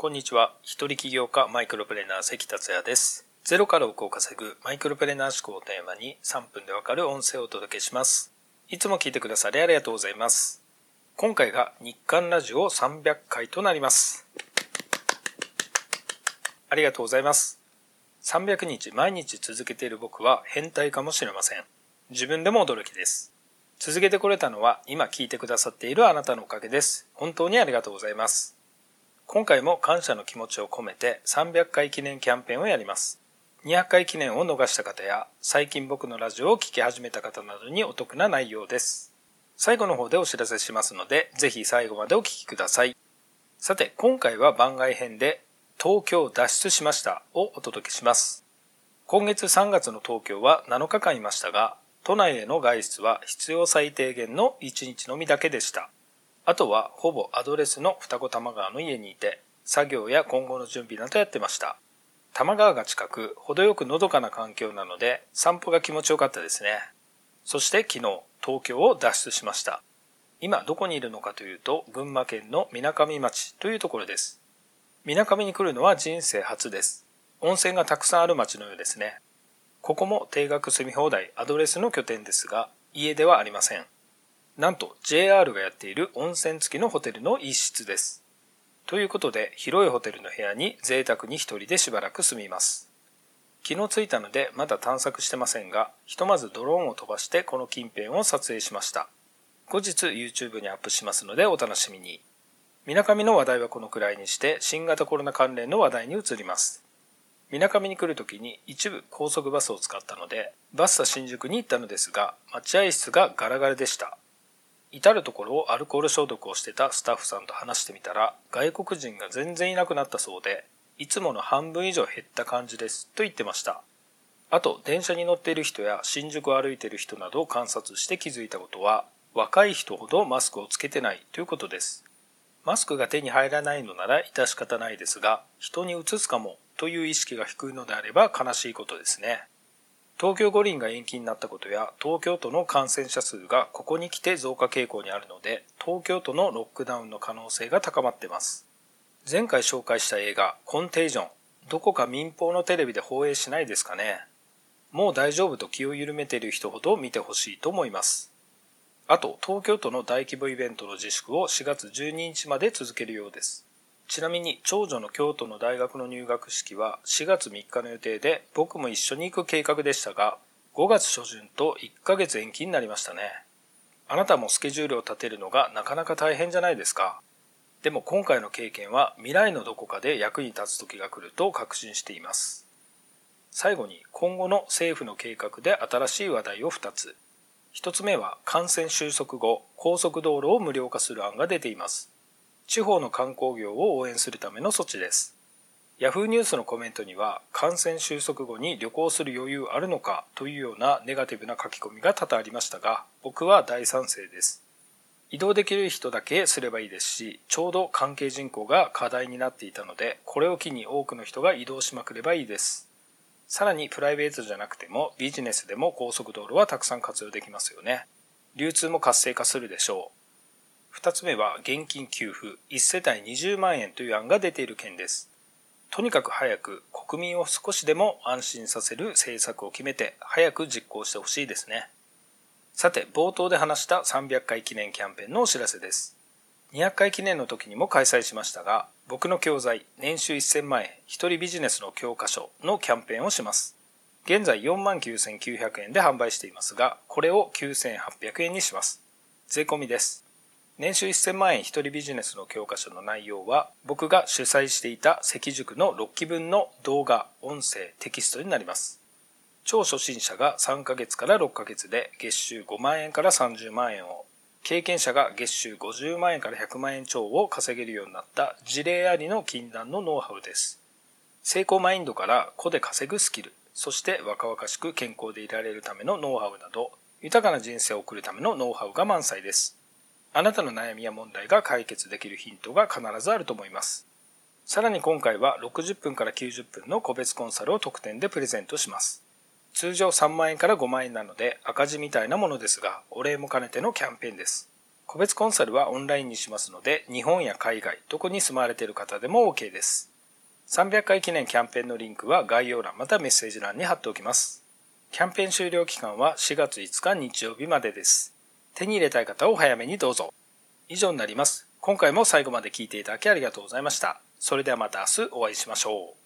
こんにちは。一人起業家マイクロプレーナー関達也です。ゼロから億を稼ぐマイクロプレーナー思考をテーマに3分でわかる音声をお届けします。いつも聞いてくださりありがとうございます。今回が日刊ラジオ300回となります。ありがとうございます。300日毎日続けている僕は変態かもしれません。自分でも驚きです。続けてこれたのは今聞いてくださっているあなたのおかげです。本当にありがとうございます。今回も感謝の気持ちを込めて300回記念キャンペーンをやります。200回記念を逃した方や最近僕のラジオを聞き始めた方などにお得な内容です。最後の方でお知らせしますので、ぜひ最後までお聞きください。さて、今回は番外編で東京脱出しましたをお届けします。今月3月の東京は7日間いましたが、都内への外出は必要最低限の1日のみだけでした。あとはほぼアドレスの双子玉川の家にいて、作業や今後の準備などやってました。玉川が近く、程よくのどかな環境なので、散歩が気持ちよかったですね。そして昨日、東京を脱出しました。今どこにいるのかというと、群馬県の水上町というところです。水上に来るのは人生初です。温泉がたくさんある町のようですね。ここも定額住み放題アドレスの拠点ですが、家ではありません。なんと JR がやっている温泉付きのホテルの一室です。ということで、広いホテルの部屋に贅沢に一人でしばらく住みます。昨日着いたのでまだ探索してませんが、ひとまずドローンを飛ばしてこの近辺を撮影しました。後日 YouTube にアップしますのでお楽しみに。水上の話題はこのくらいにして新型コロナ関連の話題に移ります。水上に来るときに一部高速バスを使ったので、バッサ新宿に行ったのですが、待合室がガラガラでした。至るところをアルコール消毒をしてたスタッフさんと話してみたら、外国人が全然いなくなったそうで、いつもの半分以上減った感じですと言ってました。あと、電車に乗っている人や新宿を歩いている人などを観察して気づいたことは、若い人ほどマスクをつけてないということです。マスクが手に入らないのなら致し方ないですが、人に移すかもという意識が低いのであれば悲しいことですね。東京五輪が延期になったことや東京都の感染者数がここに来て増加傾向にあるので東京都のロックダウンの可能性が高まってます。前回紹介した映画コンテージョンどこか民放のテレビで放映しないですかね。もう大丈夫と気を緩めている人ほど見てほしいと思います。あと東京都の大規模イベントの自粛を4月12日まで続けるようです。ちなみに長女の京都の大学の入学式は4月3日の予定で僕も一緒に行く計画でしたが5月初旬と1ヶ月延期になりましたね。あなたもスケジュールを立てるのがなかなか大変じゃないですか。でも今回の経験は未来のどこかで役に立つ時が来ると確信しています。最後に今後の政府の計画で新しい話題を2つ。1つ目は感染収束後高速道路を無料化する案が出ています。地方の観光業を応援するための措置です。ヤフーニュースのコメントには感染収束後に旅行する余裕あるのかというようなネガティブな書き込みが多々ありましたが僕は大賛成です。移動できる人だけすればいいですしちょうど関係人口が課題になっていたのでこれを機に多くの人が移動しまくればいいです。さらにプライベートじゃなくてもビジネスでも高速道路はたくさん活用できますよね。流通も活性化するでしょう。2つ目は現金給付1世帯20万円という案が出ている件です。とにかく早く国民を少しでも安心させる政策を決めて早く実行してほしいですね。さて、冒頭で話した300回記念キャンペーンのお知らせです。200回記念の時にも開催しましたが、僕の教材年収1000万円一人ビジネスの教科書のキャンペーンをします。現在49,900円で販売していますが、これを9,800円にします。税込みです。年収1000万円一人ビジネスの教科書の内容は僕が主催していた関塾の6期分の動画、音声、テキストになります。超初心者が3ヶ月から6ヶ月で月収5万円から30万円を、経験者が月収50万円から100万円超を稼げるようになった事例ありの禁断のノウハウです。成功マインドから個で稼ぐスキル、そして若々しく健康でいられるためのノウハウなど、豊かな人生を送るためのノウハウが満載です。あなたの悩みや問題が解決できるヒントが必ずあると思います。さらに今回は60分から90分の個別コンサルを特典でプレゼントします。通常3万円から5万円なので赤字みたいなものですが、お礼も兼ねてのキャンペーンです。個別コンサルはオンラインにしますので、日本や海外、どこに住まわれている方でも OK です。300回記念キャンペーンのリンクは概要欄またメッセージ欄に貼っておきます。キャンペーン終了期間は4月5日日曜日までです。手に入れたい方をお早めにどうぞ。以上になります。今回も最後まで聞いていただきありがとうございました。それではまた明日お会いしましょう。